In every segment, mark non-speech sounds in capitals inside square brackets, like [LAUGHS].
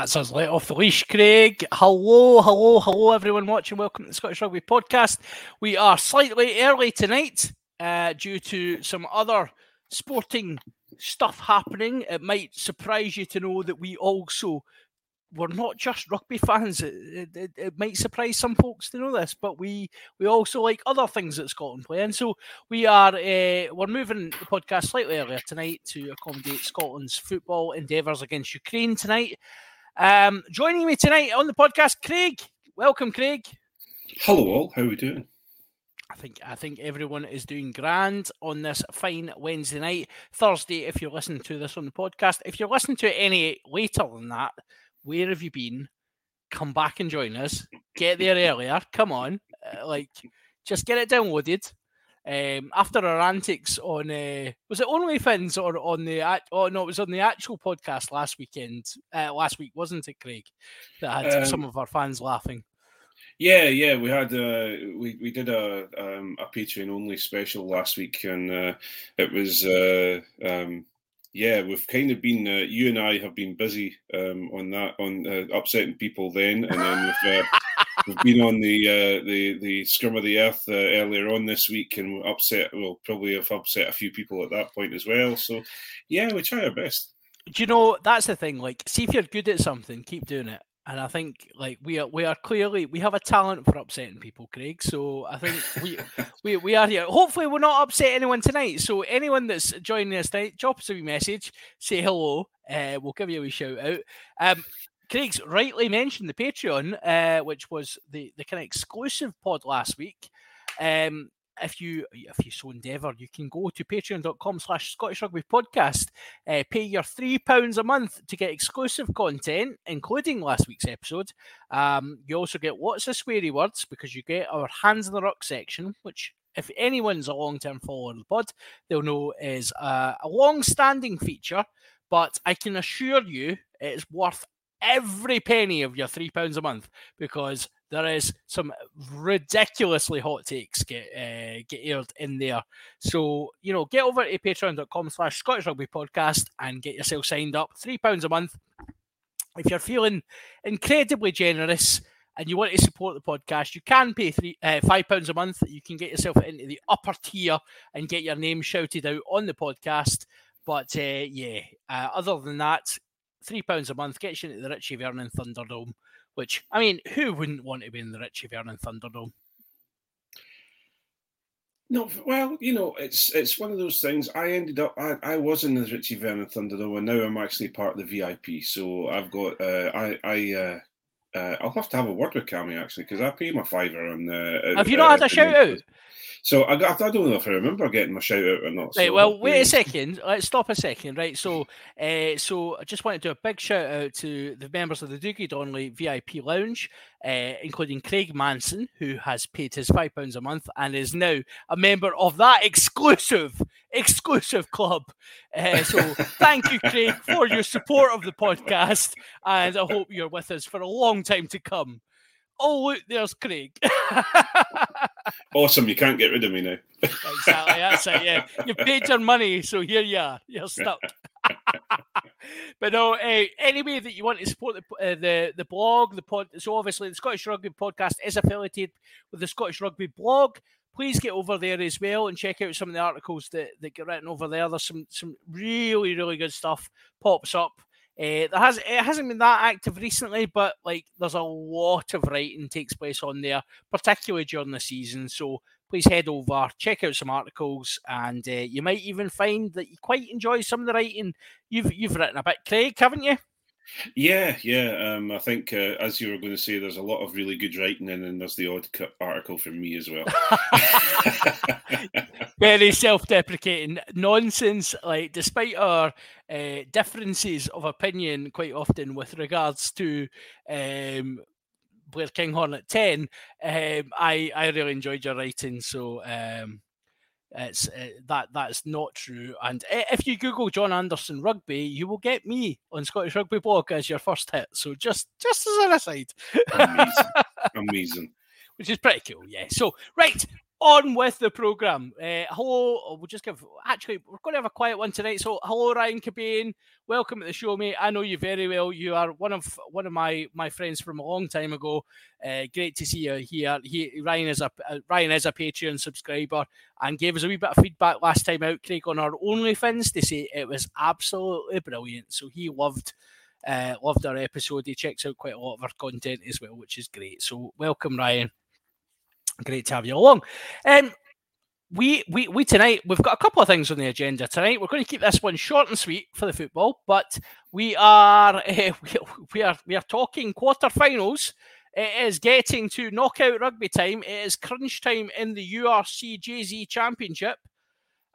That's us let off the leash, Craig. Hello, hello, hello, everyone watching. Welcome to the Scottish Rugby Podcast. We are slightly early tonight uh, due to some other sporting stuff happening. It might surprise you to know that we also we're not just rugby fans. It, it, it, might surprise some folks to know this, but we we also like other things that Scotland play. And so we are uh, we're moving the podcast slightly earlier tonight to accommodate Scotland's football endeavours against Ukraine tonight. Um, joining me tonight on the podcast, Craig. Welcome, Craig. Hello all, how are we doing? I think I think everyone is doing grand on this fine Wednesday night. Thursday, if you're listening to this on the podcast. If you're listening to it any later than that, where have you been? Come back and join us. Get there earlier. Come on. Uh, like, just get it downloaded. Um, after our antics on uh, was it OnlyFins or on the oh no it was on the actual podcast last weekend uh, last week wasn't it Craig? That had Um, some of our fans laughing. Yeah, yeah, we had uh, we we did a um, a Patreon only special last week, and uh, it was uh, um, yeah, we've kind of been uh, you and I have been busy um, on that on uh, upsetting people then, and then we've, uh, we've been on the uh, the the scrum of the earth uh, earlier on this week, and upset we'll probably have upset a few people at that point as well. So yeah, we try our best. do you know that's the thing like see if you're good at something keep doing it and I think like we are we are clearly we have a talent for upsetting people, Craig. So I think we [LAUGHS] we, we are here. Hopefully we'll not upset anyone tonight. So anyone that's joining us tonight, drop us a message, say hello. Uh, we'll give you a wee shout out. Um, Craig's rightly mentioned the Patreon, uh, which was the the kind of exclusive pod last week. Um, if you if you so endeavour, you can go to patreon.com slash Scottish Rugby Podcast, uh, pay your three pounds a month to get exclusive content, including last week's episode. Um, you also get lots of sweary words because you get our hands in the rock section, which if anyone's a long-term follower of the pod, they'll know is a, a long-standing feature. But I can assure you, it's worth every penny of your three pounds a month because there is some ridiculously hot takes get uh, get aired in there. So you know, get over to patreon.com slash Scottish Rugby Podcast and get yourself signed up. Three pounds a month. If you're feeling incredibly generous and you want to support the podcast, you can pay three uh, five pounds a month. You can get yourself into the upper tier and get your name shouted out on the podcast. But uh, yeah, uh, other than that, three pounds a month gets you into the Richie Vernon Thunderdome. Which I mean, who wouldn't want to be in the Richie Vernon Thunderdome? No, well, you know, it's it's one of those things. I ended up, I, I was in the Richie Vernon Thunderdome, and now I'm actually part of the VIP. So I've got, uh, I, I, uh, uh, I'll have to have a word with Cammy actually because I pay my fiver on. Uh, Have you uh, not had a shout out? So I, got, I don't know if I remember getting my shout out or not. Right, so well, wait a [LAUGHS] second. Let's stop a second. Right, so, uh, so I just want to do a big shout out to the members of the Doogie Donnelly VIP Lounge, uh, including Craig Manson, who has paid his five pounds a month and is now a member of that exclusive, exclusive club. Uh, so, thank you, Craig, for your support of the podcast, and I hope you're with us for a long time to come. Oh, look, there's Craig. [LAUGHS] Awesome, you can't get rid of me now. Exactly. That's it. Yeah, you paid your money, so here you are. You're stuck. [LAUGHS] but no. Uh, any way that you want to support the uh, the the blog, the pod. So obviously, the Scottish Rugby podcast is affiliated with the Scottish Rugby blog. Please get over there as well and check out some of the articles that, that get written over there. There's some some really really good stuff pops up. Uh, there has it hasn't been that active recently, but like there's a lot of writing takes place on there, particularly during the season. So please head over, check out some articles, and uh, you might even find that you quite enjoy some of the writing you've you've written a bit, Craig, haven't you? Yeah, yeah. Um, I think, uh, as you were going to say, there's a lot of really good writing and then there's the odd cut article from me as well. [LAUGHS] Very self-deprecating nonsense. Like, despite our uh, differences of opinion, quite often with regards to um, Blair Kinghorn at ten, um, I I really enjoyed your writing. So. Um, it's uh, that that's not true. And if you Google John Anderson rugby, you will get me on Scottish Rugby Blog as your first hit. So just just as an aside. Amazing. [LAUGHS] Amazing. which is pretty cool. Yeah. So right on with the program. Uh, hello. oh, We'll just give. Actually, we're going to have a quiet one tonight. So hello, Ryan Cabane. Welcome to the show, mate. I know you very well. You are one of one of my my friends from a long time ago. Uh, great to see you here. He, Ryan is a uh, Ryan is a Patreon subscriber and gave us a wee bit of feedback last time out, Craig, on our OnlyFans to say it was absolutely brilliant. So he loved uh, loved our episode. He checks out quite a lot of our content as well, which is great. So welcome, Ryan. Great to have you along. Um, we, we we tonight we've got a couple of things on the agenda tonight. We're going to keep this one short and sweet for the football, but we are uh, [LAUGHS] we, we are we are talking quarterfinals. It is getting to knockout rugby time. It is crunch time in the URC JZ Championship.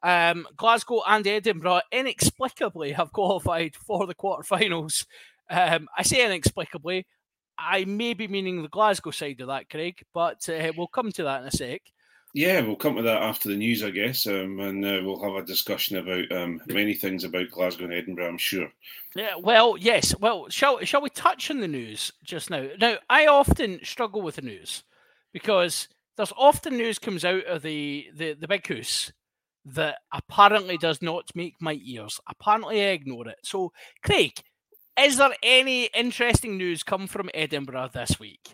Um, Glasgow and Edinburgh inexplicably have qualified [LAUGHS] for the quarterfinals. Um, I say inexplicably. I may be meaning the Glasgow side of that, Craig, but uh, we'll come to that in a sec. Yeah, we'll come to that after the news, I guess, um, and uh, we'll have a discussion about um, many things about Glasgow and Edinburgh, I'm sure. Yeah, well, yes. Well, shall shall we touch on the news just now? Now, I often struggle with the news because there's often news comes out of the the, the big house that apparently does not make my ears. Apparently, I ignore it. So, Craig, is there any interesting news come from Edinburgh this week?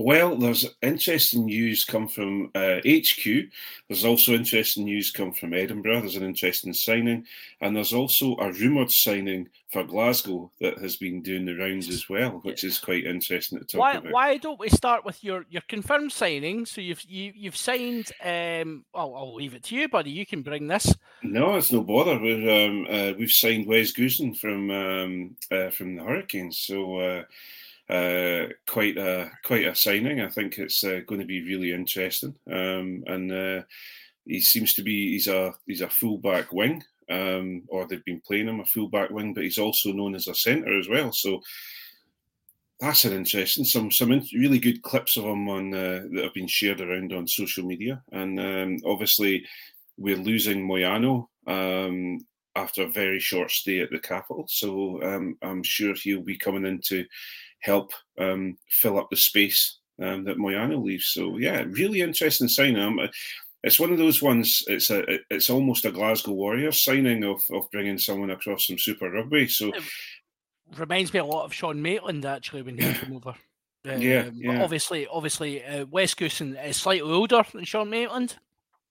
Well, there's interesting news come from uh, HQ. There's also interesting news come from Edinburgh. There's an interesting signing, and there's also a rumoured signing for Glasgow that has been doing the rounds as well, which is quite interesting to talk Why about. why don't we start with your your confirmed signing? So you've you, you've signed. Um, I'll, I'll leave it to you, buddy. You can bring this. No, it's no bother. We're, um, uh, we've signed Wes Goosen from um, uh, from the Hurricanes, so uh, quite a quite a signing. I think it's uh, going to be really interesting, um, and uh, he seems to be he's a he's a fullback wing, um, or they've been playing him a fullback wing, but he's also known as a centre as well. So that's an interesting some some in- really good clips of him on uh, that have been shared around on social media, and um, obviously we're losing Moyano um, after a very short stay at the capital. So um, I'm sure he'll be coming in to help um, fill up the space um, that Moyano leaves. So yeah, really interesting signing. Um, it's one of those ones. It's a it's almost a Glasgow Warriors signing of of bringing someone across from Super Rugby. So reminds me a lot of Sean Maitland actually when he [CLEARS THROAT] came over. Yeah, Um, yeah. Obviously, obviously, uh, Wes Goosen is slightly older than Sean Maitland,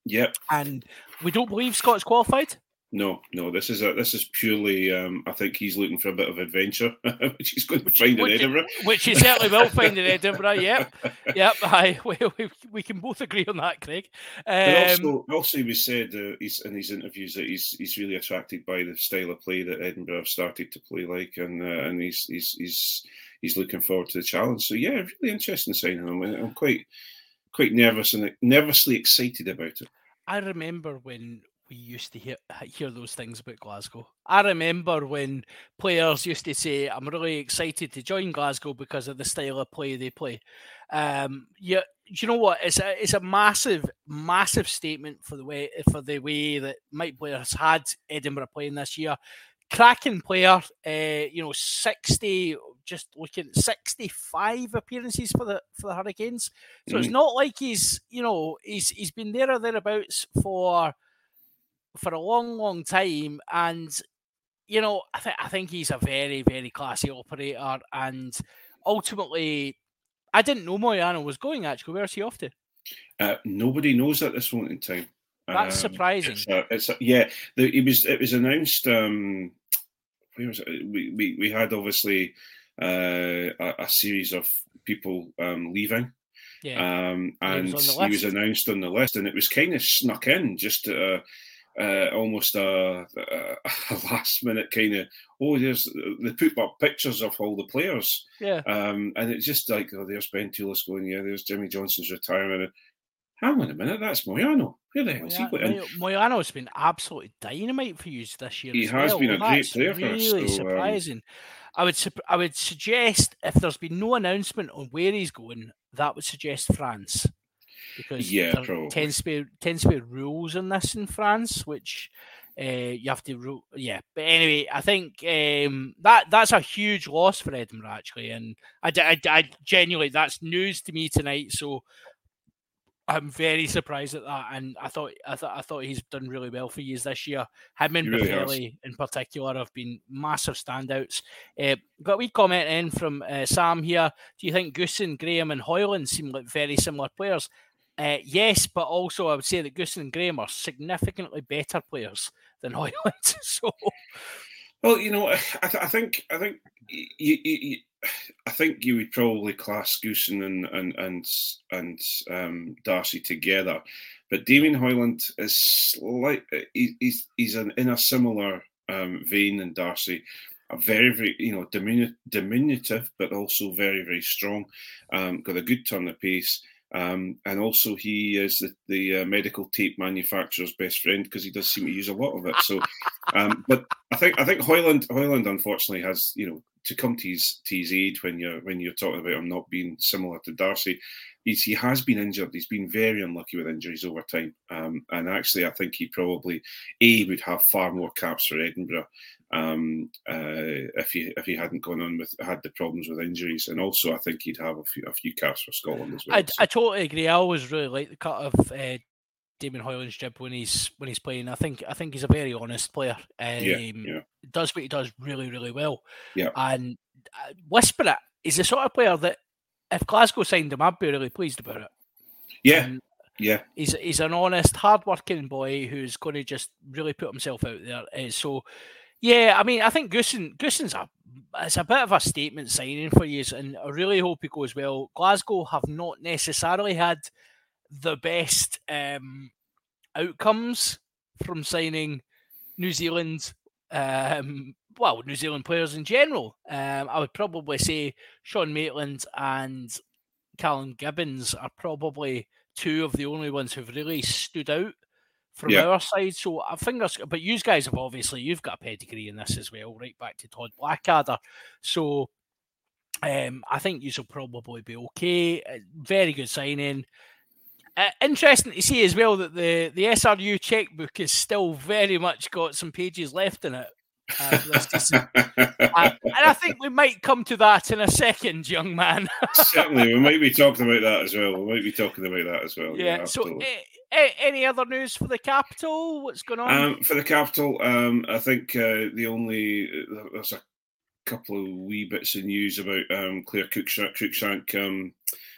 yep, and we don't believe Scott's qualified. No, no. This is a this is purely. Um, I think he's looking for a bit of adventure, [LAUGHS] which he's going to find in Edinburgh. Which he certainly will find in Edinburgh. Yep, [LAUGHS] yep. [LAUGHS] I we, we, we can both agree on that, Craig. Um, also, also, he said uh, he's in his interviews that he's he's really attracted by the style of play that Edinburgh have started to play like, and uh, and he's he's he's he's looking forward to the challenge. So yeah, really interesting signing him. I'm quite quite nervous and nervously excited about it. I remember when we used to hear [LAUGHS] hear those things about Glasgow. I remember when players used to say, "I'm really excited to join Glasgow because of the style of play they play." Um, yeah, you know what? It's a it's a massive, massive statement for the way for the way that Mike Blair has had Edinburgh playing this year. Cracking player, uh, you know, sixty, just looking sixty-five appearances for the for the Hurricanes. So it's Mhm. not like he's, you know, he's he's been there or thereabouts for for a long, long time, and you know, I think I think he's a very, very classy operator, and ultimately, I didn't know Moyano was going. Actually, where's he off to? Uh, nobody knows at this point in time. That's Um, surprising. It's a, it's a, yeah, the, it was it was announced. Um, where was it? We, we we had obviously uh, a, a series of people um, leaving, Yeah, um, He and was he was announced on the list, and it was kind of snuck in, just uh, uh, almost a, a, [LAUGHS] a last minute kind of. Oh, there's they put up pictures of all the players, yeah. um, and it's just like, oh, there's Ben Toolis going, yeah, there's Jimmy Johnson's retirement. Hang on a minute, that's Moyano. Where the hell's he Moya- going? Moya- Moyano's been absolutely dynamite for you this year. He has well. been a great That's player for us, Really so, um, surprising. I would sup- I would suggest if there's been no announcement on where he's going, that would suggest France, because Yeah, there tends to be tends to be rules in this in France, which uh, you have to rule. Yeah, but anyway, I think um, that that's a huge loss for Edinburgh actually, and I I genuinely that's news to me tonight. So I'm very surprised at that, and I thought I thought I thought he's done really well for you this year. Him and really. Boffelli in particular have been massive standouts. Uh, got a wee comment in from uh, Sam here. Do you think Goosen, Graham, and Hoyland seem like very similar players? Uh, yes, but also I would say that Goosen and Graham are significantly better players than [LAUGHS] Hoyland. so Well, you know, [SIGHS] I, th- I think I think you, you, you, I think you would probably class Goosen and and and and um, Darcy together, but Damien Hoyland is like he, he's he's an, in a similar um, vein than Darcy. A very, very, you know, diminu- diminutive, but also very, very strong. Um, got a good turn of pace. Um, and also, he is the, the uh, medical tape manufacturer's best friend because he does seem to use a lot of it. So, [LAUGHS] um, but I think I think Hoyland Hoyland unfortunately has you know to come to his to his aid when you're when you're talking about him not being similar to Darcy. He's, he has been injured. He's been very unlucky with injuries over time. Um, and actually, I think he probably a would have far more caps for Edinburgh um, uh, if he if he hadn't gone on with had the problems with injuries. And also, I think he'd have a few a few caps for Scotland as well. I, So- I totally agree. I always really like the cut of uh, Damien Hoyland's jib when he's when he's playing. I think I think he's a very honest player. Um, yeah, yeah, does what he does really, really well. Yeah. And uh, whisper it. He's the sort of player that if Glasgow signed him, I'd be really pleased about it. yeah, And yeah. he's he's an honest, hard-working boy who's going to just really put himself out there. Uh, so, yeah, I mean, I think Goosen Goosen's a it's a bit of a statement signing for you, and I really hope he goes well. Glasgow have not necessarily had the best um, outcomes from signing New Zealand. Um, well, New Zealand players in general. Um, I would probably say Sean Maitland and Callum Gibbins are probably two of the only ones who've really stood out from Yeah. our side. So I think that's, but you guys have obviously you've got a pedigree in this as well, right back to Todd Blackadder. So um, I think you will probably be okay. Uh, Very good signing. Uh, interesting to see as well that the the SRU checkbook is still very much got some pages left in it. Uh, for this season. Uh, and I think we might come to that in a second, young man. [LAUGHS] Certainly, we might be talking about that as well. We might be talking about that as well. yeah. So, absolutely. eh, eh, any other news for the capital? What's going on? Um, for the capital, um, I think uh, the only uh, there's a couple of wee bits of news about um, Claire Cruikshank. Cruikshank um,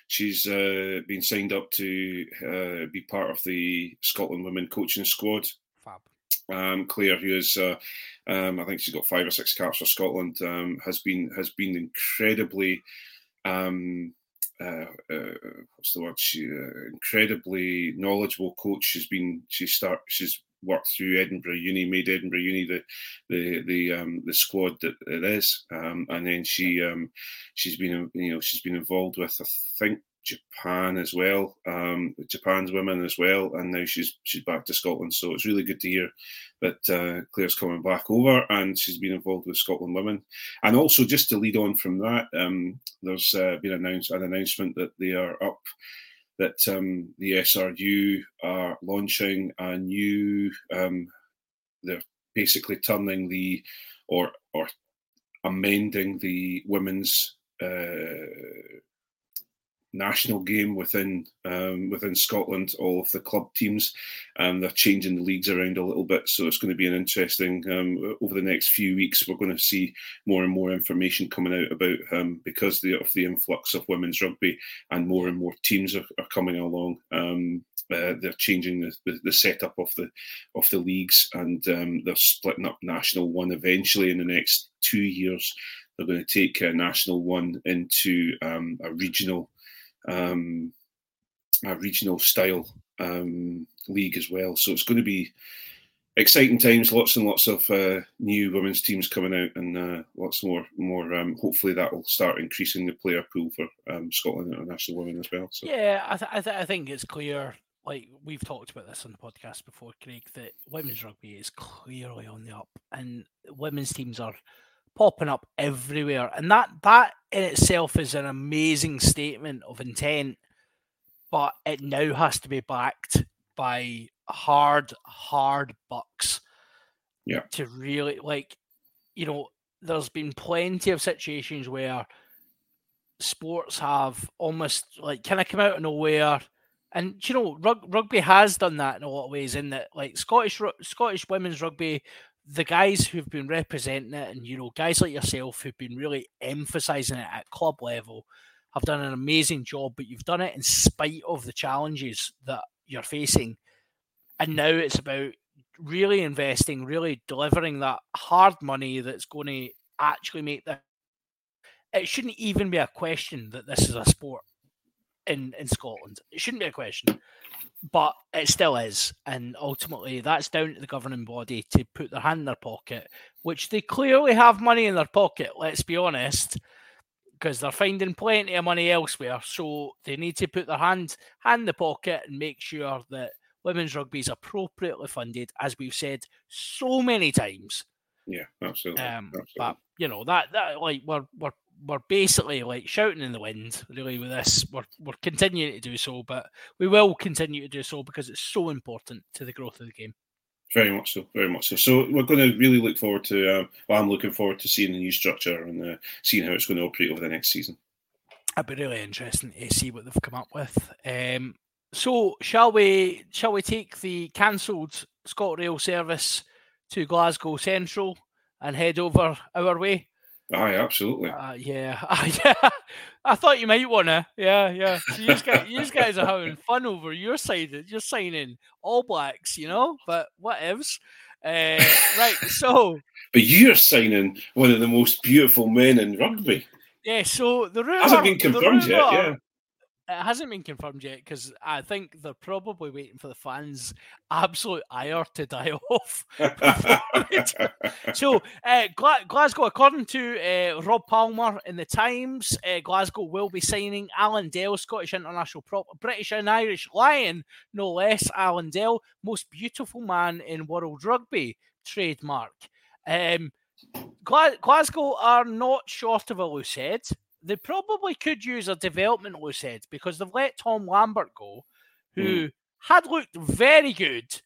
she's uh, been signed up to uh, be part of the Scotland women coaching squad. Fab. Um, Claire, who is, uh, um, I think she's got five or six caps for Scotland, um, has been has been incredibly, um, uh, uh, what's the word? She uh, incredibly knowledgeable coach. She's been she start she's worked through Edinburgh Uni, made Edinburgh Uni the the the um, the squad that it is, um, and then she um, she's been you know she's been involved with I think Japan as well, um, Japan's women as well, and now she's she's back to Scotland. So it's really good to hear that uh, Claire's coming back over and she's been involved with Scotland women. And also, just to lead on from that, um, there's uh, been announced an announcement that they are up. That um, the SRU are launching a new. Um, they're basically turning the or or amending the women's uh, national game within um, within Scotland. All of the club teams, um, they're changing the leagues around a little bit, so it's going to be an interesting um, over the next few weeks. We're going to see more and more information coming out about um, because the, of the influx of women's rugby and more and more teams are, are coming along. Um, uh, they're changing the, the, the, setup of the of the leagues, and um, they're splitting up National One eventually in the next two years. They're going to take uh, National One into a regional um, a regional style um, league as well. So it's going to be exciting times. Lots and lots of uh, new women's teams coming out, and uh, lots more. More. Um, hopefully, that will start increasing the player pool for um, Scotland international women as well. So. Yeah, I, th- I, th- I think it's clear. Like we've talked about this on the podcast before, Craig, that women's rugby is clearly on the up, and women's teams are popping up everywhere, and that that in itself is an amazing statement of intent. But it now has to be backed by hard, hard bucks. Yeah. To really like, you know, there's been plenty of situations where sports have almost like kind of come out of nowhere. And you know, rug, rugby has done that in a lot of ways. In that, like Scottish Scottish women's rugby the guys who've been representing it, and you know, guys like yourself who've been really emphasizing it at club level, have done an amazing job. But you've done it in spite of the challenges that you're facing, and now it's about really investing, really delivering that hard money that's going to actually make the. It shouldn't even be a question that this is a sport in in Scotland. It shouldn't be a question but it still is. And ultimately, that's down to the governing body to put their hand in their pocket, which they clearly have money in their pocket, let's be honest, because they're finding plenty of money elsewhere. So they need to put their hand, hand in the pocket and make sure that women's rugby is appropriately funded, as we've said so many times. Yeah, absolutely. Um, absolutely. But you know that that like we're we're we're basically like shouting in the wind really with this. We're, we're continuing to do so but we will continue to do so because it's so important to the growth of the game. Very much so very much so. So we're going to really look forward to um, well i'm looking forward to seeing the new structure and uh, seeing how it's going to operate over the next season. It'd be really interesting to see what they've come up with. Um, so shall we shall we take the cancelled ScotRail service to glasgow central and head over our way Aye, absolutely. Uh, yeah, [LAUGHS] yeah. I thought you might wanna. Yeah, yeah. So you guys, you guys are having fun over your side. You're signing All Blacks, you know. But what ifs? Uh, right. So. [LAUGHS] But you're signing one of the most beautiful men in rugby. Yeah. So the rumor hasn't been confirmed yet. Yeah. It hasn't been confirmed yet because I think they're probably waiting for the fans' absolute ire to die [LAUGHS] off. so, uh, Gla- Glasgow, according to uh, Rob Palmer in the Times, uh, Glasgow will be signing Allan Dell, Scottish international prop, British and Irish Lion, no less. Allan Dell, most beautiful man in world rugby, trademark. Um, Gla- Glasgow are not short of a loose head they probably could use a development loose head because they've let Tom Lambert go, who mm. had looked very good,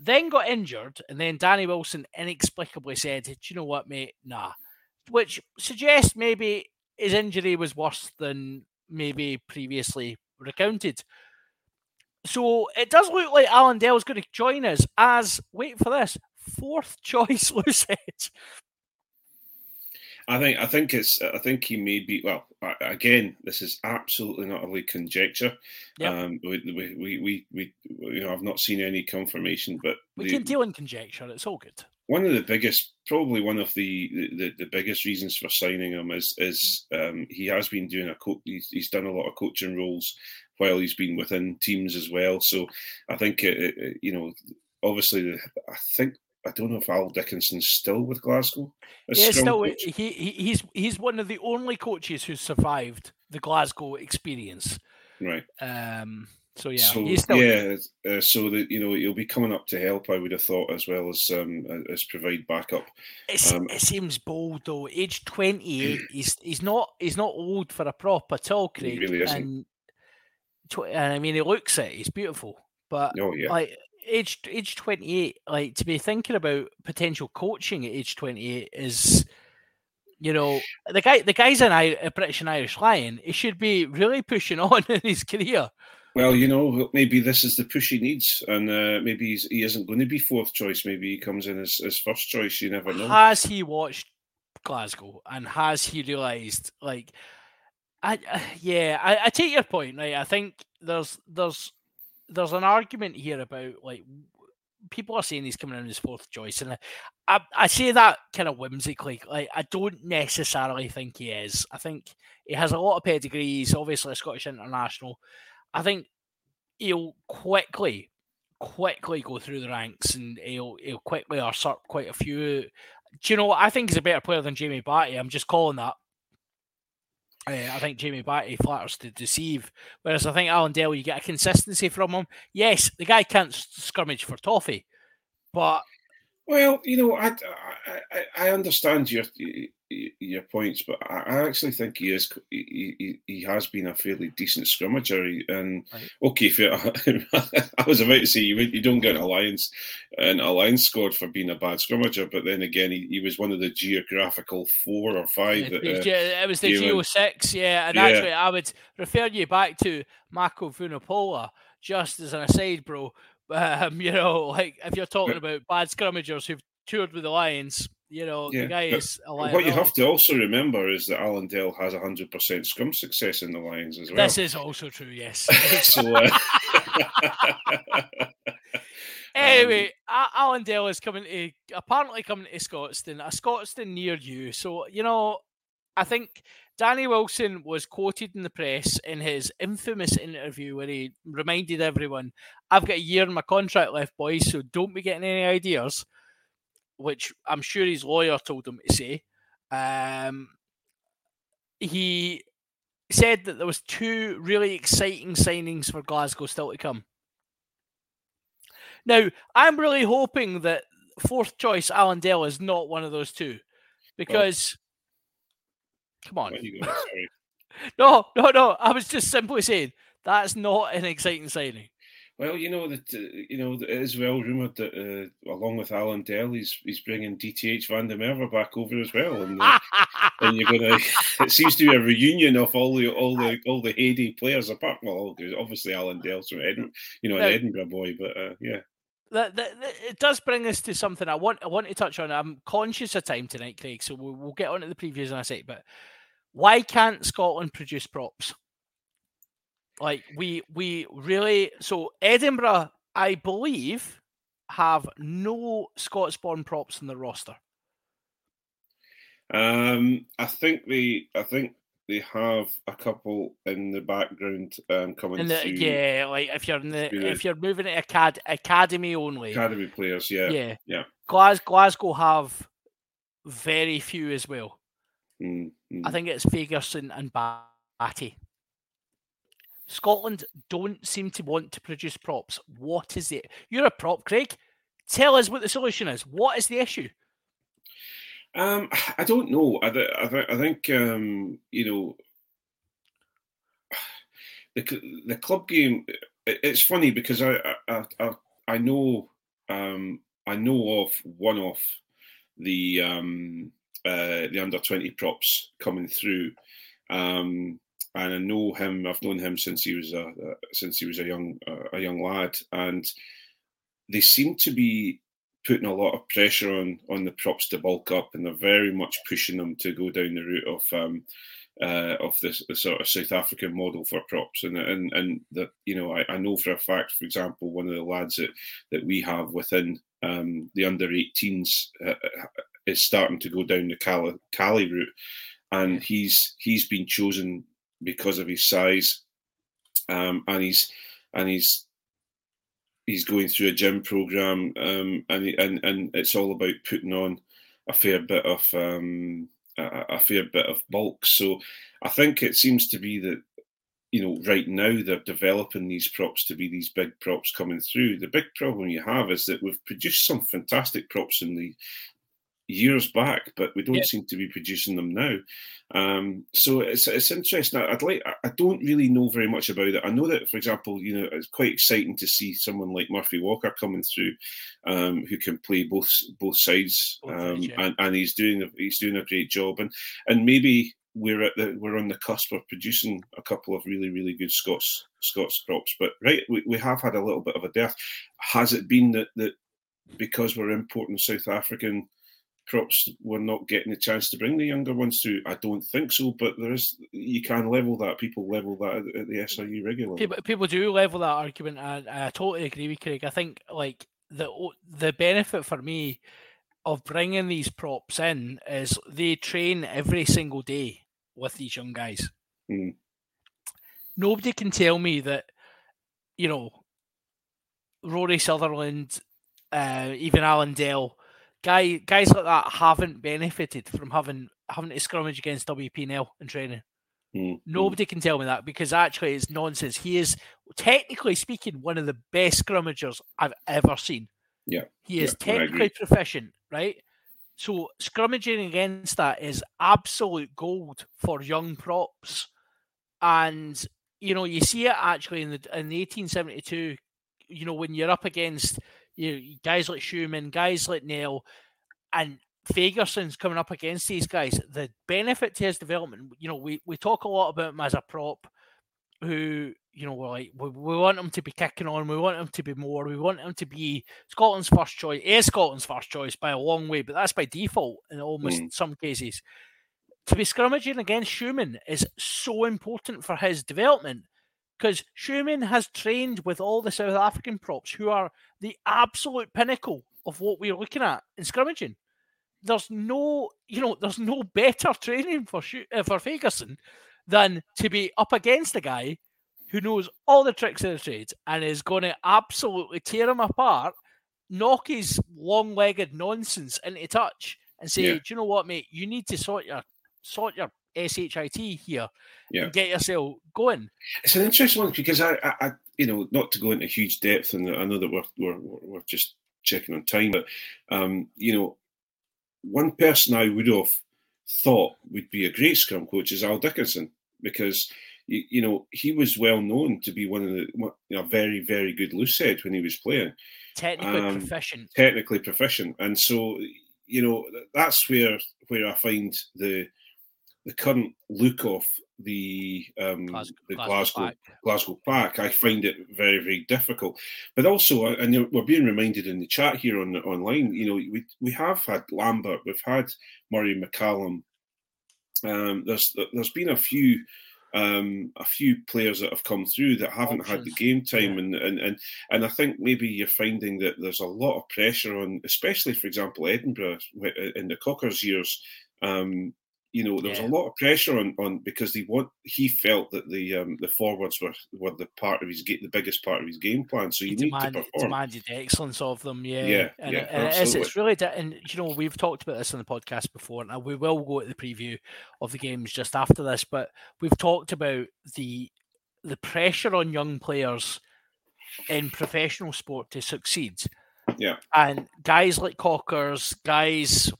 then got injured, and then Danny Wilson inexplicably said, Do you know what, mate? Nah. Which suggests maybe his injury was worse than maybe previously recounted. So it does look like Allan Dell is going to join us as, wait for this, fourth [LAUGHS] choice loose head. I think I think it's I think he may be well again this is absolutely not only conjecture. Yep. Um, we, we, we, we, we, you know I've not seen any confirmation, but we the, can deal in conjecture. It's all good. One of the biggest, probably one of the the, the biggest reasons for signing him is is um, he has been doing a co- he's, he's done a lot of coaching roles while he's been within teams as well. So I think it, it, you know obviously I think I don't know if Al Dickinson's still with Glasgow. Yeah, still. He, he, he's he's one of the only coaches who's survived the Glasgow experience. right. Um, so yeah, so he's still yeah, uh, so that you know he'll be coming up to help. I would have thought as well as um as provide backup. It's, Um, it seems bold though. Age twenty eight. [CLEARS THROAT] he's he's not he's not old for a prop at all, He Craig. really isn't. And, tw- and I mean, he looks it. He's beautiful, but Oh yeah, like age age twenty eight, like to be thinking about potential coaching at age twenty eight is, you know, the guy the guy's an I, a British and Irish Lion. He should be really pushing [LAUGHS] on in his career. Well, you know, maybe this is the push he needs, and uh, maybe he's, he isn't going to be fourth choice. Maybe he comes in as, as first choice. You never know. Has he watched Glasgow and has he realised like I uh, [SIGHS] yeah, I, I take your point, right? I think there's there's there's an argument here about like people are saying he's coming in as fourth choice, and I, I, I say that kind of whimsically. Like I don't necessarily think he is. I think he has a lot of pedigree. He's obviously a Scottish international. I think he'll quickly, quickly go through the ranks, and he'll he'll quickly usurp quite a few. Do you know? I think he's a better player than Jamie Bhatti. I'm just calling that. Uh, I think Jamie Bhatti flatters to deceive, whereas I think Allan Dell, you get a consistency from him. Yes, the guy can't s- scrummage for toffee, but Well, you know, I, I- I understand your your points, but I actually think he is he, he, he has been a fairly decent scrummager. And Right. okay, fair, [LAUGHS] I was about to say you you don't get an alliance an alliance scored for being a bad scrummager, but then again, he, he was one of the geographical four or five. it, That, uh, yeah, it was the Geo Six, yeah. And Yeah. actually, I would refer you back to Mako Vunipola, just as an aside, bro. [LAUGHS] Um, you know, like if you're talking about bad scrummagers who've toured with the Lions, you know, Yeah, the guy is a what you have to also remember is that Allan Dell has hundred percent scrum success in the Lions as well. This is also true, yes. [LAUGHS] [LAUGHS] so. [LAUGHS] Uh, Anyway, A- Allan Dell is coming to apparently coming to Scotstoun, a Scotstoun near you. So you know, I think Danny Wilson was quoted in the press in his infamous interview where he reminded everyone, "I've got a year in my contract left, boys, so don't be getting any ideas." Which I'm sure his lawyer told him to say. Um, he said that there was two really exciting signings for Glasgow still to come. Now, I'm really hoping that fourth choice Allan Dell is not one of those two, because come on, There you go, [LAUGHS] sorry. no, no, no. I was just simply saying that's not an exciting signing. Well, you know that uh, you know it is well rumored that uh, along with Allan Dell, he's he's bringing DTH Van der Merwe back over as well, and uh, [LAUGHS] and you're gonna. [LAUGHS] It seems to be a reunion of all the all the all the heyday players apart. Well, obviously Allan Dell's from Edinburgh, you know, an Edinburgh boy, but uh, yeah. that, that, that- it does bring us to something I want I want to touch on. I'm conscious of time tonight, Craig, so we'll, we'll get on to the previews in a sec. But why can't Scotland produce props? Like we we really so Edinburgh, I believe, have no Scots-born props in the roster. Um, I think they, I think they have a couple in the background um, coming In the, through. yeah, like if you're in the if you're moving to acad- academy only, academy players. Yeah, yeah, yeah. Glas- Glasgow have very few as well. Mm, mm. I think it's Fagerson and Bhatti. Scotland don't seem to want to produce props. What is it? You're a prop, Craig. Tell us what the solution is. What is the issue? Um, I don't know. I, th- I, th- I think um, you know the the club game. It's funny because I I, I, I know um, I know of one of the um, uh, the under twenty props coming through, um, and I know him. I've known him since he was a uh, since he was a young uh, a young lad, and they seem to be putting a lot of pressure on on the props to bulk up, and they're very much pushing them to go down the route of um, uh, of this the sort of South African model for props, and and and that you know I, I know for a fact, for example, one of the lads that that we have within um, the under 18s uh, is starting to go down the Cali, Cali route, and he's he's been chosen because of his size, um, and he's and he's he's going through a gym program, um, and and and it's all about putting on a fair bit of um, a, a fair bit of bulk. So I think it seems to be that you know, right now they're developing these props to be these big props coming through. The big problem you have is that we've produced some fantastic props in the years back, but we don't Yeah. seem to be producing them now. Um, so it's it's interesting. I'd like. I- don't really know very much about it. I know that, for example, you know, it's quite exciting to see someone like Murphy Walker coming through, um, who can play both both sides, Both um, sides, yeah. and and he's doing a, he's doing a great job. And and maybe we're at the we're on the cusp of producing a couple of really really good Scots Scots props. But right, we, we have had a little bit of a dearth. Has it been that that because we're importing South African props, we're not getting the chance to bring the younger ones through? I don't think so. But there is you can level that. People level that at, at the SRU regularly. people people do level that argument, and I totally agree with Craig. I think like the the benefit for me of bringing these props in is they train every single day with these young guys. Mm. Nobody can tell me that you know Rory Sutherland, uh, even Allan Dell, guy guys like that haven't benefited from having having to scrummage against WP Nel in training. Mm, mm. Nobody can tell me that because actually it's nonsense. He is, technically speaking, one of the best scrummagers I've ever seen. Yeah, He is yeah, technically proficient, right? So scrummaging against that is absolute gold for young props. And you know, you see it actually in the in the 1872, you know, when you're up against you know, guys like Schoeman, guys like Nel, and Fagerson's coming up against these guys, the benefit to his development, you know, we, we talk a lot about him as a prop who, you know, we're like, we, we want him to be kicking on, we want him to be more, we want him to be Scotland's first choice. Is Scotland's first choice by a long way, but that's by default in almost Mm. some cases. To be scrummaging against Schoeman is so important for his development because Schoeman has trained with all the South African props who are the absolute pinnacle of what we're looking at in scrummaging. There's no, you know, there's no better training for Schu- uh, for Fagerson than to be up against a guy who knows all the tricks of the trade and is going to absolutely tear him apart, knock his long-legged nonsense into touch, and say, Yeah. "Do you know what, mate? You need to sort your sort your shit here Yeah. and get yourself going." It's an interesting one because I, I, I, you know, not to go into huge depth, and I know that we're we're, we're just checking on time, but um, you know, one person I would have thought would be a great scrum coach is Al Dickinson because you, you know he was well known to be one of the one- a very very good loose head when he was playing, Technically Um, proficient. technically proficient, and so you know that's where where I find the the current look of the um, Glasgow, the Glasgow Glasgow Pack. Glasgow Pack, I find it very, very difficult. But also, and we're being reminded in the chat here on online, you know, we we have had Lambert, we've had Murray McCallum. Um, there's there's been a few um, a few players that have come through that haven't had the game time, yeah. and, and and and I think maybe you're finding that there's a lot of pressure on, especially for example, Edinburgh in the Cockers years. Um, you know, there was Yeah. a lot of pressure on, on because he want he felt that the um, the forwards were, were the part of his the biggest part of his game plan. So you He need demand, to perform. demanded the excellence of them, yeah. Yeah, and, yeah, and it is, it's really, di- and you know, we've talked about this on the podcast before, and we will go at the preview of the games just after this. But we've talked about the the pressure on young players in professional sport to succeed. Yeah. and guys like Cockers, guys,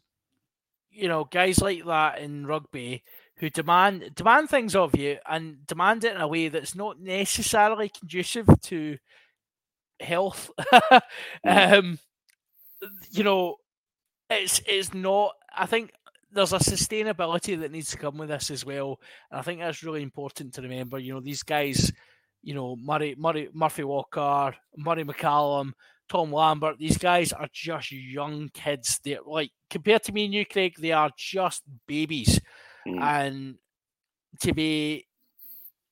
you know, guys like that in rugby who demand demand things of you and demand it in a way that's not necessarily conducive to health. [LAUGHS] um, you know, it's it's not. I think there's a sustainability that needs to come with this as well, and I think that's really important to remember. You know, these guys, you know, Murray, Murray, Murphy Walker, Murray McCallum, Tom Lambert. These guys are just young kids. They're like compared to me and you, Craig, they are just babies, Mm. and to be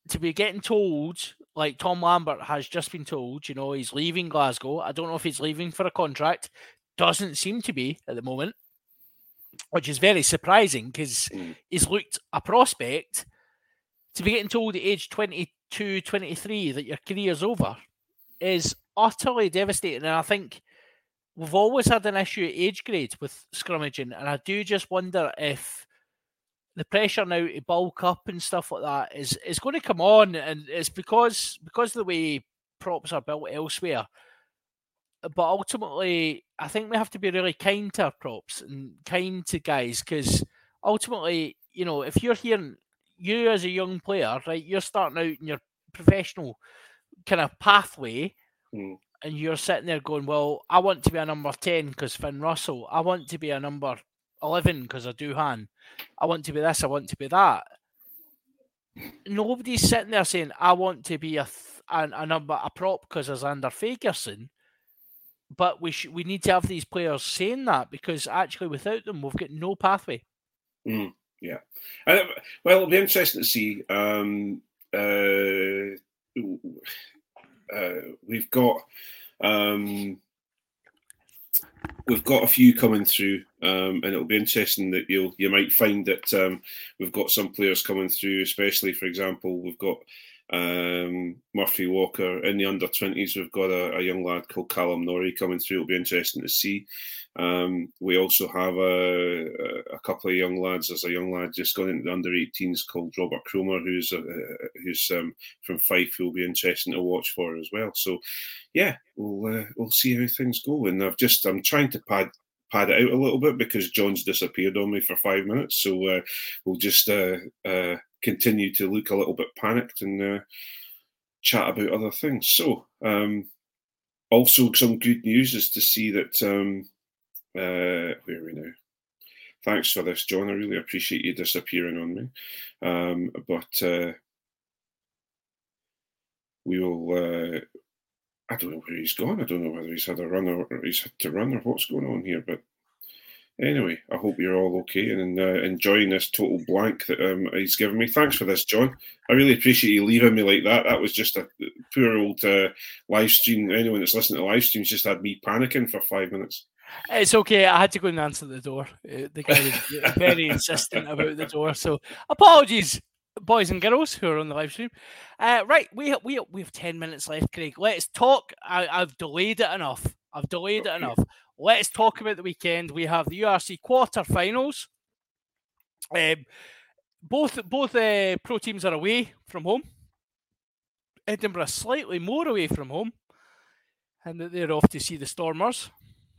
to be getting told like Tom Lambert has just been told, you know, he's leaving Glasgow. I don't know if he's leaving for a contract. Doesn't seem to be at the moment, which is very surprising because Mm. he's looked a prospect to be getting told at age 22, 23 that your career's over is utterly devastating. And I think we've always had an issue at age grade with scrummaging. And I do just wonder if the pressure now to bulk up and stuff like that is is going to come on, and it's because because of the way props are built elsewhere. But ultimately, I think we have to be really kind to our props and kind to guys because ultimately, you know, if you're hearing you as a young player, right, you're starting out in your professional kind of pathway, Mm. and you're sitting there going, "Well, I want to be a number ten because Finn Russell. I want to be a number eleven because I Duhan. I want to be this. I want to be that." Nobody's sitting there saying, "I want to be a th- a, a number a prop because there's Zander Fagerson." But we should we need to have these players saying that because actually, without them, we've got no pathway. Mm, yeah. And, uh, well, it'll be interesting to see. Um, uh, uh, we've got um, we've got a few coming through, um, and it'll be interesting that you'll you might find that um, we've got some players coming through. Especially, for example, we've got um, Murphy Walker in the under twenties. We've got a, a young lad called Callum Norrie coming through. It'll be interesting to see. Um, we also have a, a couple of young lads. There's a young lad just gone into the under 18s called Robert Cromer, who's uh, who's um, from Fife, who will be interesting to watch for as well. So, yeah, we'll uh, we'll see how things go. And I've just I'm trying to pad pad it out a little bit because John's disappeared on me for five minutes. So uh, we'll just uh, uh, continue to look a little bit panicked and uh, chat about other things. So. Um, also, some good news is to see that um, uh, where are we now? Thanks for this, John. I really appreciate you disappearing on me. Um, but uh, we will. Uh, I don't know where he's gone. I don't know whether he's had a run or he's had to run or what's going on here. But anyway, I hope you're all okay and uh, enjoying this total blank that um, he's given me. Thanks for this, John. I really appreciate you leaving me like that. That was just a poor old uh, live stream. Anyone that's listening to live streams just had me panicking for five minutes. It's okay. I had to go and answer the door. Uh, The guy was [LAUGHS] very insistent about the door. So apologies, boys and girls who are on the live stream. Uh, right, we we we have ten minutes left, Craig. Let's talk. I, I've delayed it enough. I've delayed it enough. Let's talk about the weekend. We have the URC quarterfinals. Um, both both uh, pro teams are away from home. Edinburgh slightly more away from home, and they're off to see the Stormers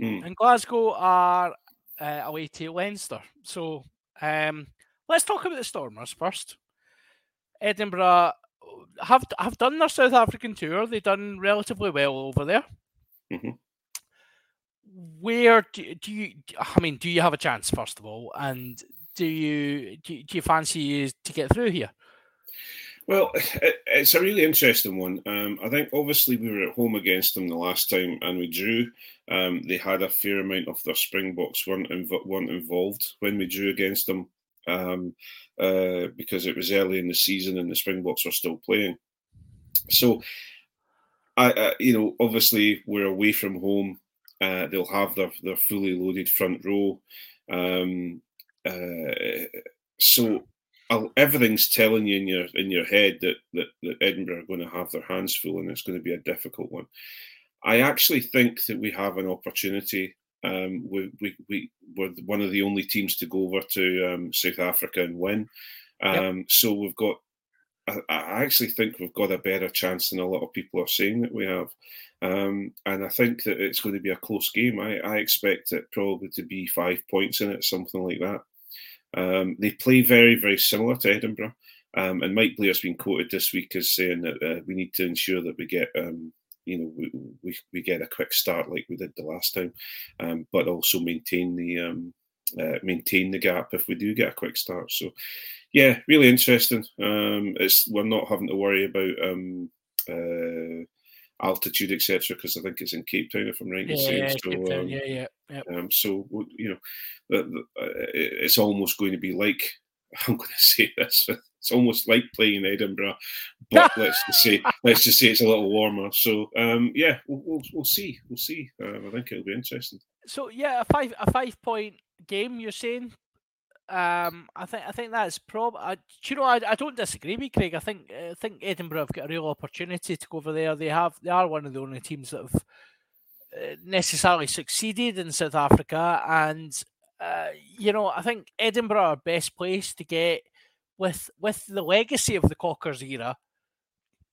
Mm. and Glasgow are uh, away to Leinster. So um, let's talk about the Stormers first. Edinburgh have have done their South African tour. They've done relatively well over there. Mhm. Where do, do you? I mean, do you have a chance first of all, and do you do, do you fancy to get through here? Well, it, it's a really interesting one. Um, I think obviously we were at home against them the last time and we drew. Um, they had a fair amount of their Springboks weren't, inv- weren't involved when we drew against them um, uh, because it was early in the season and the Springboks were still playing. So, I, I you know, obviously we're away from home. Uh, they'll have their, their fully loaded front row. Um, uh, so I'll, everything's telling you in your in your head that, that that Edinburgh are going to have their hands full and it's going to be a difficult one. I actually think that we have an opportunity. Um, we, we, we were one of the only teams to go over to um, South Africa and win. Um, So we've got, I, I actually think we've got a better chance than a lot of people are saying that we have. Um, and I think that it's going to be a close game. I, I expect it probably to be five points in it, something like that. Um, they play very, very similar to Edinburgh. Um, and Mike Blair's been quoted this week as saying that uh, we need to ensure that we get, um, you know, we, we, we get a quick start like we did the last time, um, but also maintain the um, uh, maintain the gap if we do get a quick start. So, yeah, really interesting. Um, it's we're not having to worry about um, uh, altitude, etc., because I think it's in Cape Town, if I'm right in saying. Yeah, So, Cape Town, um, yeah, yeah, yeah. um, so you know, the, the, uh, it's almost going to be like [LAUGHS] I'm going to say this. It's almost like playing Edinburgh, but [LAUGHS] let's just say let's just say it's a little warmer. So um, yeah, we'll, we'll, we'll see. We'll see. Um, I think it'll be interesting. So yeah, a five a five point game. You're saying? Um, I think I think that's prob. I, do you know, I, I don't disagree with Craig. I think I think Edinburgh have got a real opportunity to go over there. They have they are one of the only teams that have uh, necessarily succeeded in South Africa, and uh, you know, I think Edinburgh are best placed to get with with the legacy of the Cockers era,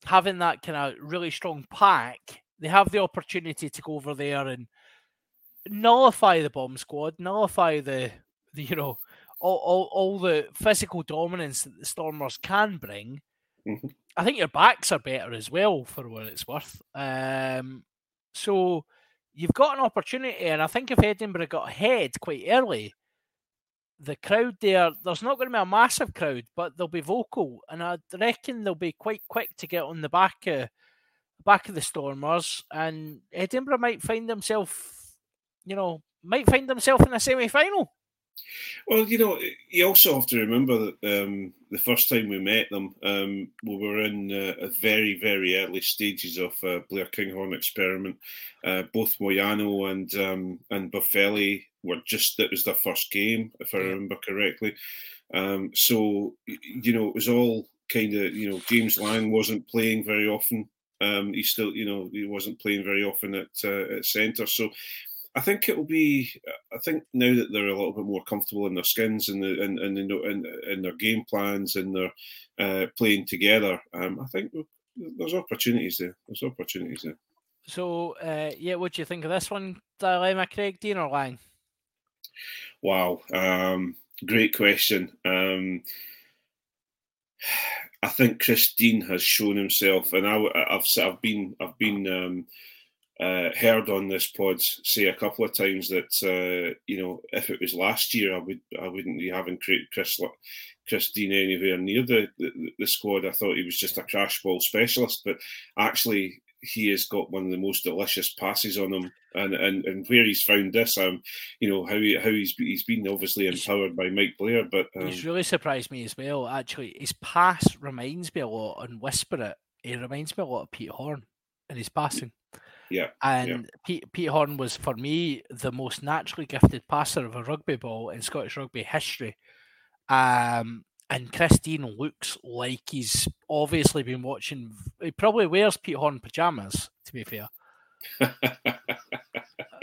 having that kind of really strong pack. They have the opportunity to go over there and nullify the bomb squad, nullify the, the you know all, all, all the physical dominance that the Stormers can bring. Mhm. I think your backs are better as well for what it's worth. Um, so you've got an opportunity, and I think if Edinburgh got ahead quite early, the crowd there, there's not going to be a massive crowd, but they'll be vocal, and I reckon they'll be quite quick to get on the back of back of the Stormers, and Edinburgh might find themselves, you know, might find themselves in a semi-final. Well, you know, you also have to remember that um, the first time we met them, um, we were in uh, a very, very early stages of uh, Blair Kinghorn experiment. Uh, both Moyano and um, and Boffelli were just that was their first game, if I remember correctly. Um, so you know, it was all kind of you know James Lang wasn't playing very often. Um, he still, you know, he wasn't playing very often at uh, at centre. So I think it will be. I think now that they're a little bit more comfortable in their skins and the and and in, in, in their game plans and their uh, playing together, um, I think there's opportunities there. There's opportunities there. So, uh, yeah, what do you think of this one, Dilemma, Craig, Dean or Lang? Wow, um, great question. Um, I think Chris Dean has shown himself, and I, have I've been I've been um, uh, heard on this pod say a couple of times that uh, you know if it was last year, I would I wouldn't be having Chris Chris Dean anywhere near the, the the squad. I thought he was just a crash ball specialist, but actually he has got one of the most delicious passes on him, and and, and where he's found this, um, you know how he, how he's he's been obviously empowered by Mike Blair, but um, He's really surprised me as well. Actually, his pass reminds me a lot, and Whisper it. He reminds me a lot of Pete Horne in his passing. Yeah, And Pete, Pete Horne was, for me, the most naturally gifted passer of a rugby ball in Scottish rugby history. Um, and Chris Dean looks like he's obviously been watching. He probably wears Pete Horne pajamas, to be fair. [LAUGHS]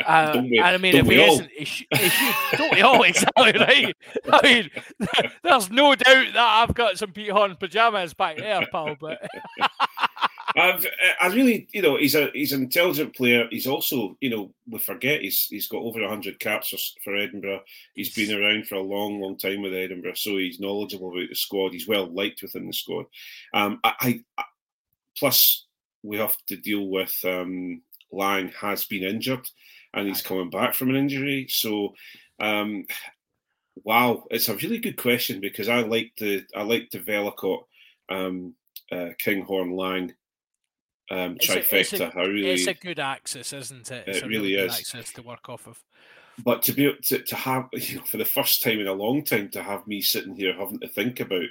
Uh, we- I mean, if he all? isn't, he, sh- he should. Don't we all [LAUGHS] exactly right? I mean, [LAUGHS] there's no doubt that I've got some Pete Horne pajamas back there, pal. But I've, I really, you know, he's a he's an intelligent player. He's also, you know, we forget he's he's got over hundred caps for, for Edinburgh. He's been around for a long, long time with Edinburgh, so he's knowledgeable about the squad. He's well liked within the squad. Um, I, I, plus we have to deal with um, Lang has been injured, and he's coming back from an injury. So, um, wow, it's a really good question because I like the I like the Vellacott, um, uh, Kinghorn Lang um, It's a- trifecta. it's a- really, it's a good axis, isn't it? It's It a really good is. axis to work off of. but to be able to, to have [LAUGHS] you know for the first time in a long time to have me sitting here having to think about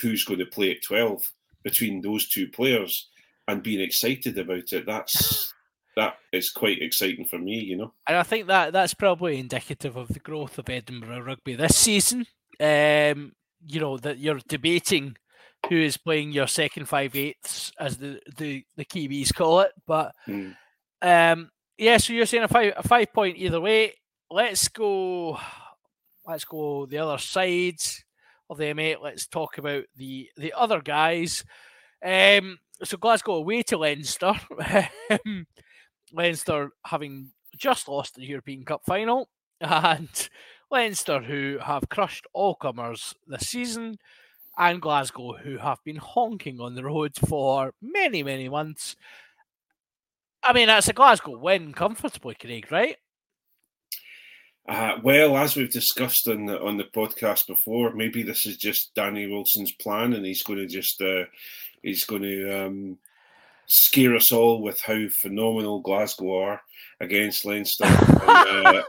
who's going to play at 12 between those two players and being excited about it that's [SIGHS] that is quite exciting for me you know And I think that that's probably indicative of the growth of Edinburgh rugby this season. Um, you know that you're debating who is playing your second five eighths, as the the the Kiwis call it. But Mm. um, yeah, so you're saying a five a five point either way. Let's go. Let's go the other side of the M8. Let's talk about the the other guys. Um, so Glasgow away to Leinster. [LAUGHS] Leinster having just lost the European Cup final, [LAUGHS] and Leinster who have crushed all comers this season, and Glasgow who have been honking on the road for many, many months. I mean, that's a Glasgow win comfortably, Craig, right? uh, well as we've discussed on the, on the podcast before maybe this is just danny wilson's plan and he's going to just uh, he's going to um, scare us all with how phenomenal glasgow are against leinster [LAUGHS] and, uh,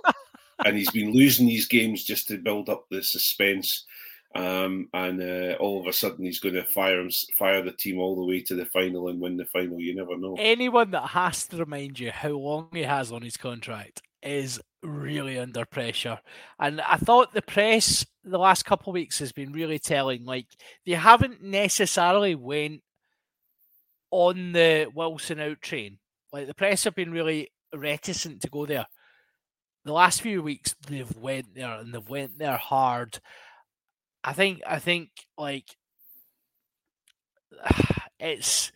and he's been losing these games just to build up the suspense. Um, and uh, all of a sudden, he's going to fire him, fire the team all the way to the final and win the final. You never know. Anyone that has to remind you how long he has on his contract is really under pressure. And I thought the press the last couple of weeks has been really telling. Like they haven't necessarily went on the Wilson out train. Like the press have been really reticent to go there. the last few weeks they've went there and they've went there hard. I think I think like [SIGHS] it's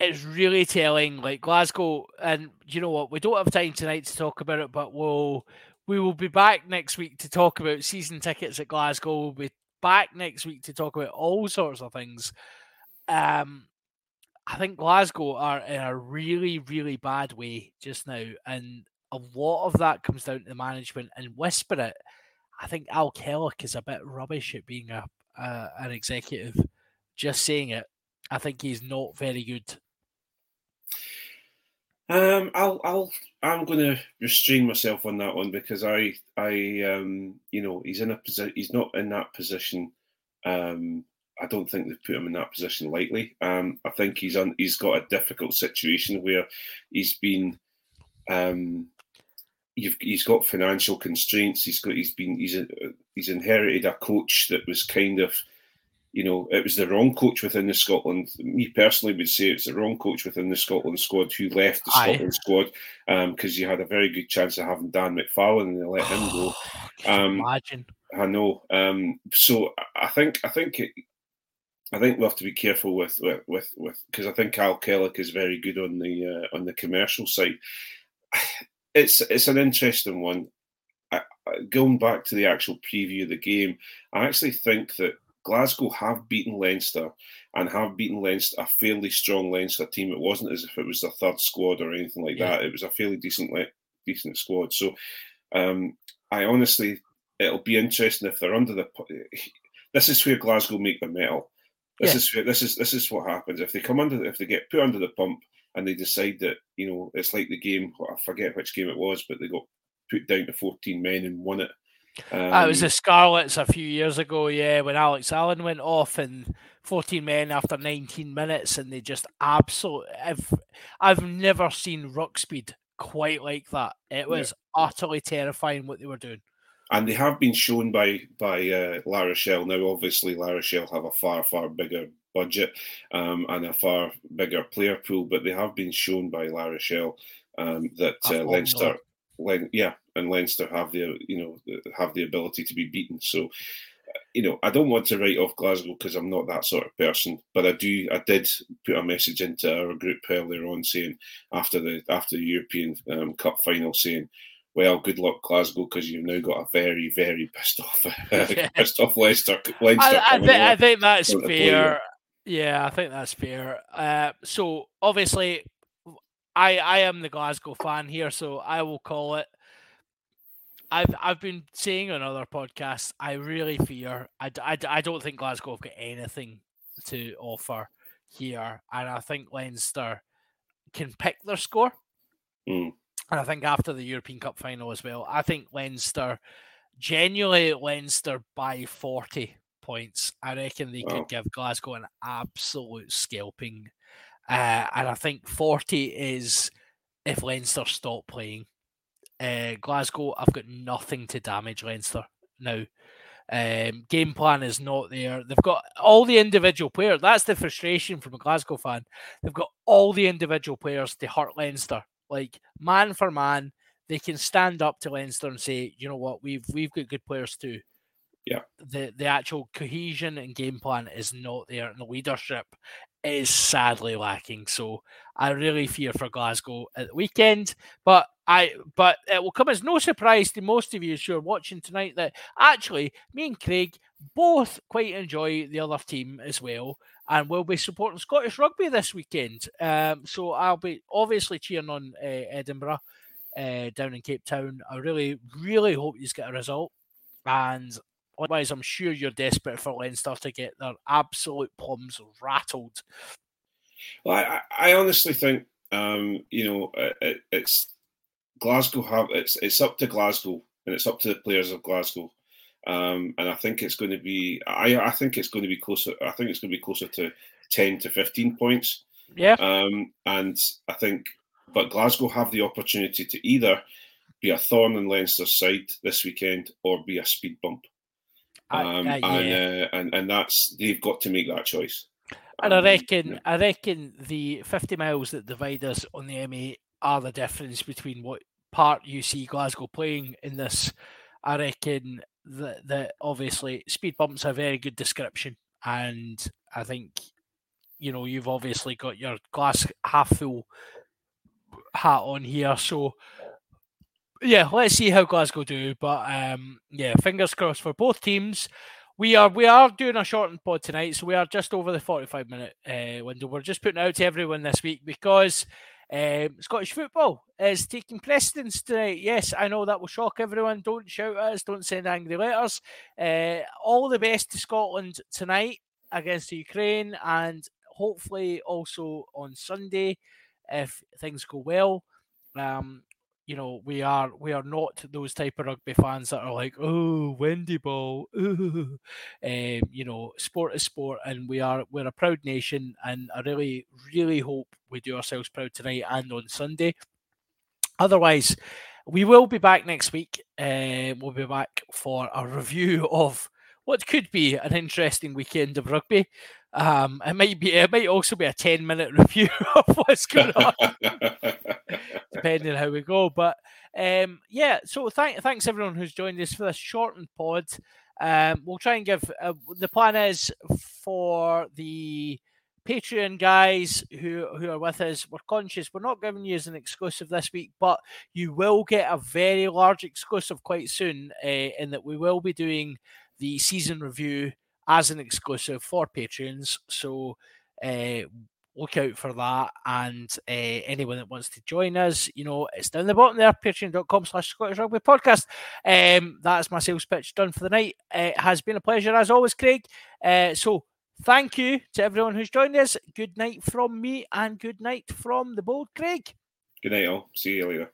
it's really telling. Like Glasgow, and you know what? We don't have time tonight to talk about it, but we'll we will be back next week to talk about season tickets at Glasgow. We'll be back next week to talk about all sorts of things. Um, I think Glasgow are in a really, really bad way just now, and a lot of that comes down to the management. And whisper it, I think Al Kellock is a bit rubbish at being a, a an executive. Just saying it, I think he's not very good. Um, I'll, I'll, I'm going to restrain myself on that one because I, I, um, you know, he's in a position. He's not in that position. Um, I don't think they've put him in that position lightly. Um, I think he's on. He's got a difficult situation where he's been. Um, you've, he's got financial constraints. He's got. He's been. He's a, he's inherited a coach that was kind of you know, it was the wrong coach within the Scotland. Me personally would say it's the wrong coach within the Scotland squad who left the Aye. Scotland squad because you had a very good chance of having Dan McFarland and they let him go. Um, imagine. I know. Um, so I think I think it, I think we have to be careful with with with because I think Al Kellock is very good on the uh, on the commercial side. It's it's an interesting one. I, going back to the actual preview of the game, I actually think that Glasgow have beaten Leinster and have beaten Leinster, a fairly strong Leinster team. It wasn't as if it was their third squad or anything like Yeah. that. It was a fairly decent decent squad. So um, I honestly, it'll be interesting if they're under the. [LAUGHS] This is where Glasgow make the metal. This Yeah. is where, this is this is what happens if they come under if they get put under the pump and they decide that you know it's like the game. I forget which game it was, but they got put down to fourteen men and won it. Um, Ah, it was the Scarlets a few years ago, yeah, when Alex Allan went off and 14 men after 19 minutes, and they just absolutely. I've, I've never seen ruck speed quite like that. It was utterly terrifying what they were doing. and they have been shown by by uh, La Rochelle. Now, obviously, La Rochelle have a far far bigger budget um, and a far bigger player pool, but they have been shown by La Rochelle um, that uh. Leinster, Len, yeah, and Leinster have the you know have the ability to be beaten. So. uh, You know, I don't want to write off Glasgow because I'm not that sort of person, but I do. I did put a message into our group earlier on saying after the after the European um, Cup final, saying well, good luck, Glasgow, because you've now got a very, very pissed off, [LAUGHS] pissed off Leicester. Leinster I, I, thi- I think that's front of play, yeah. fair. Yeah, I think that's fair. Uh, so obviously, I I am the Glasgow fan here, so I will call it. I've I've been saying on other podcasts. I really fear. I, I, I don't think Glasgow have got anything to offer here, and I think Leinster can pick their score. Mm. And I think after the European Cup final as well, I think Leinster, genuinely Leinster by 40 points. I reckon they Wow. could give Glasgow an absolute scalping. Uh, and I think 40 is if Leinster stop playing. Uh, Glasgow, I've got nothing to damage Leinster now. Um, game plan is not there. They've got all the individual players. That's the frustration from a Glasgow fan. They've got all the individual players to hurt Leinster. Like man for man, they can stand up to Leinster and say, you know what, we've we've got good players too. Yeah. The the actual cohesion and game plan is not there, and the leadership is sadly lacking. So I really fear for Glasgow at the weekend. But I but it will come as no surprise to most of you who are watching tonight that actually me and Craig both quite enjoy the other team as well. And we'll be supporting Scottish rugby this weekend. Um, so I'll be obviously cheering on uh, Edinburgh uh, down in Cape Town. I really, really hope you get a result. And likewise, I'm sure you're desperate for Leinster to get their absolute plums rattled. Well, I, I honestly think, um, you know, it, it's Glasgow have it's it's up to Glasgow and it's up to the players of Glasgow. Um, and I think it's going to be. I, I think it's going to be closer. I think it's going to be closer to ten to fifteen points. Yeah. Um, and I think, but Glasgow have the opportunity to either be a thorn in Leinster's side this weekend or be a speed bump. I- Um, I- and, uh, and and that's they've got to make that choice. And I Um, reckon, yeah. I reckon the 50 miles that divide us on the M8 are the difference between what part you see Glasgow playing in this, I reckon that, that obviously speed bumps are a very good description, and I think you know you've obviously got your glass half full hat on here, so yeah, let's see how Glasgow do. But um, yeah, fingers crossed for both teams. We are we are doing a shortened pod tonight, so we are just over the forty-five minute uh, window. We're just putting out to everyone this week because um, Scottish football is taking precedence tonight. Yes, I know that will shock everyone. Don't shout at us. Don't send angry letters. Uh, all the best to Scotland tonight against Ukraine, and hopefully also on Sunday if things go well. Um, you know, we are we are not those type of rugby fans that are like, oh, windy ball. Ooh. [LAUGHS] Um, you know, sport is sport, and we are we're a proud nation, and I really really hope we do ourselves proud tonight and on Sunday. Otherwise, we will be back next week. Uh, we'll be back for a review [LAUGHS] of what could be an interesting weekend of rugby. Um, it might be. It might also be a ten-minute [LAUGHS] review of what's going on, [LAUGHS] depending on how we go. But um, yeah, so thank, thanks everyone who's joined us for this shortened pod. Um, we'll try and give. Uh, the plan is for the Patreon guys who who are with us. We're conscious we're not giving you as an exclusive this week, but you will get a very large exclusive quite soon. Uh, in that we will be doing the season review as an exclusive for patrons. So uh, look out for that. And uh, anyone that wants to join us, you know, it's down the bottom there, patreon.com slash Scottish Rugby Podcast. Um, that's my sales pitch done for the night. It has been a pleasure as always, Craig. Uh, so thank you to everyone who's joined us. Good night from me and good night from the bold Craig. Good night, all. See you later.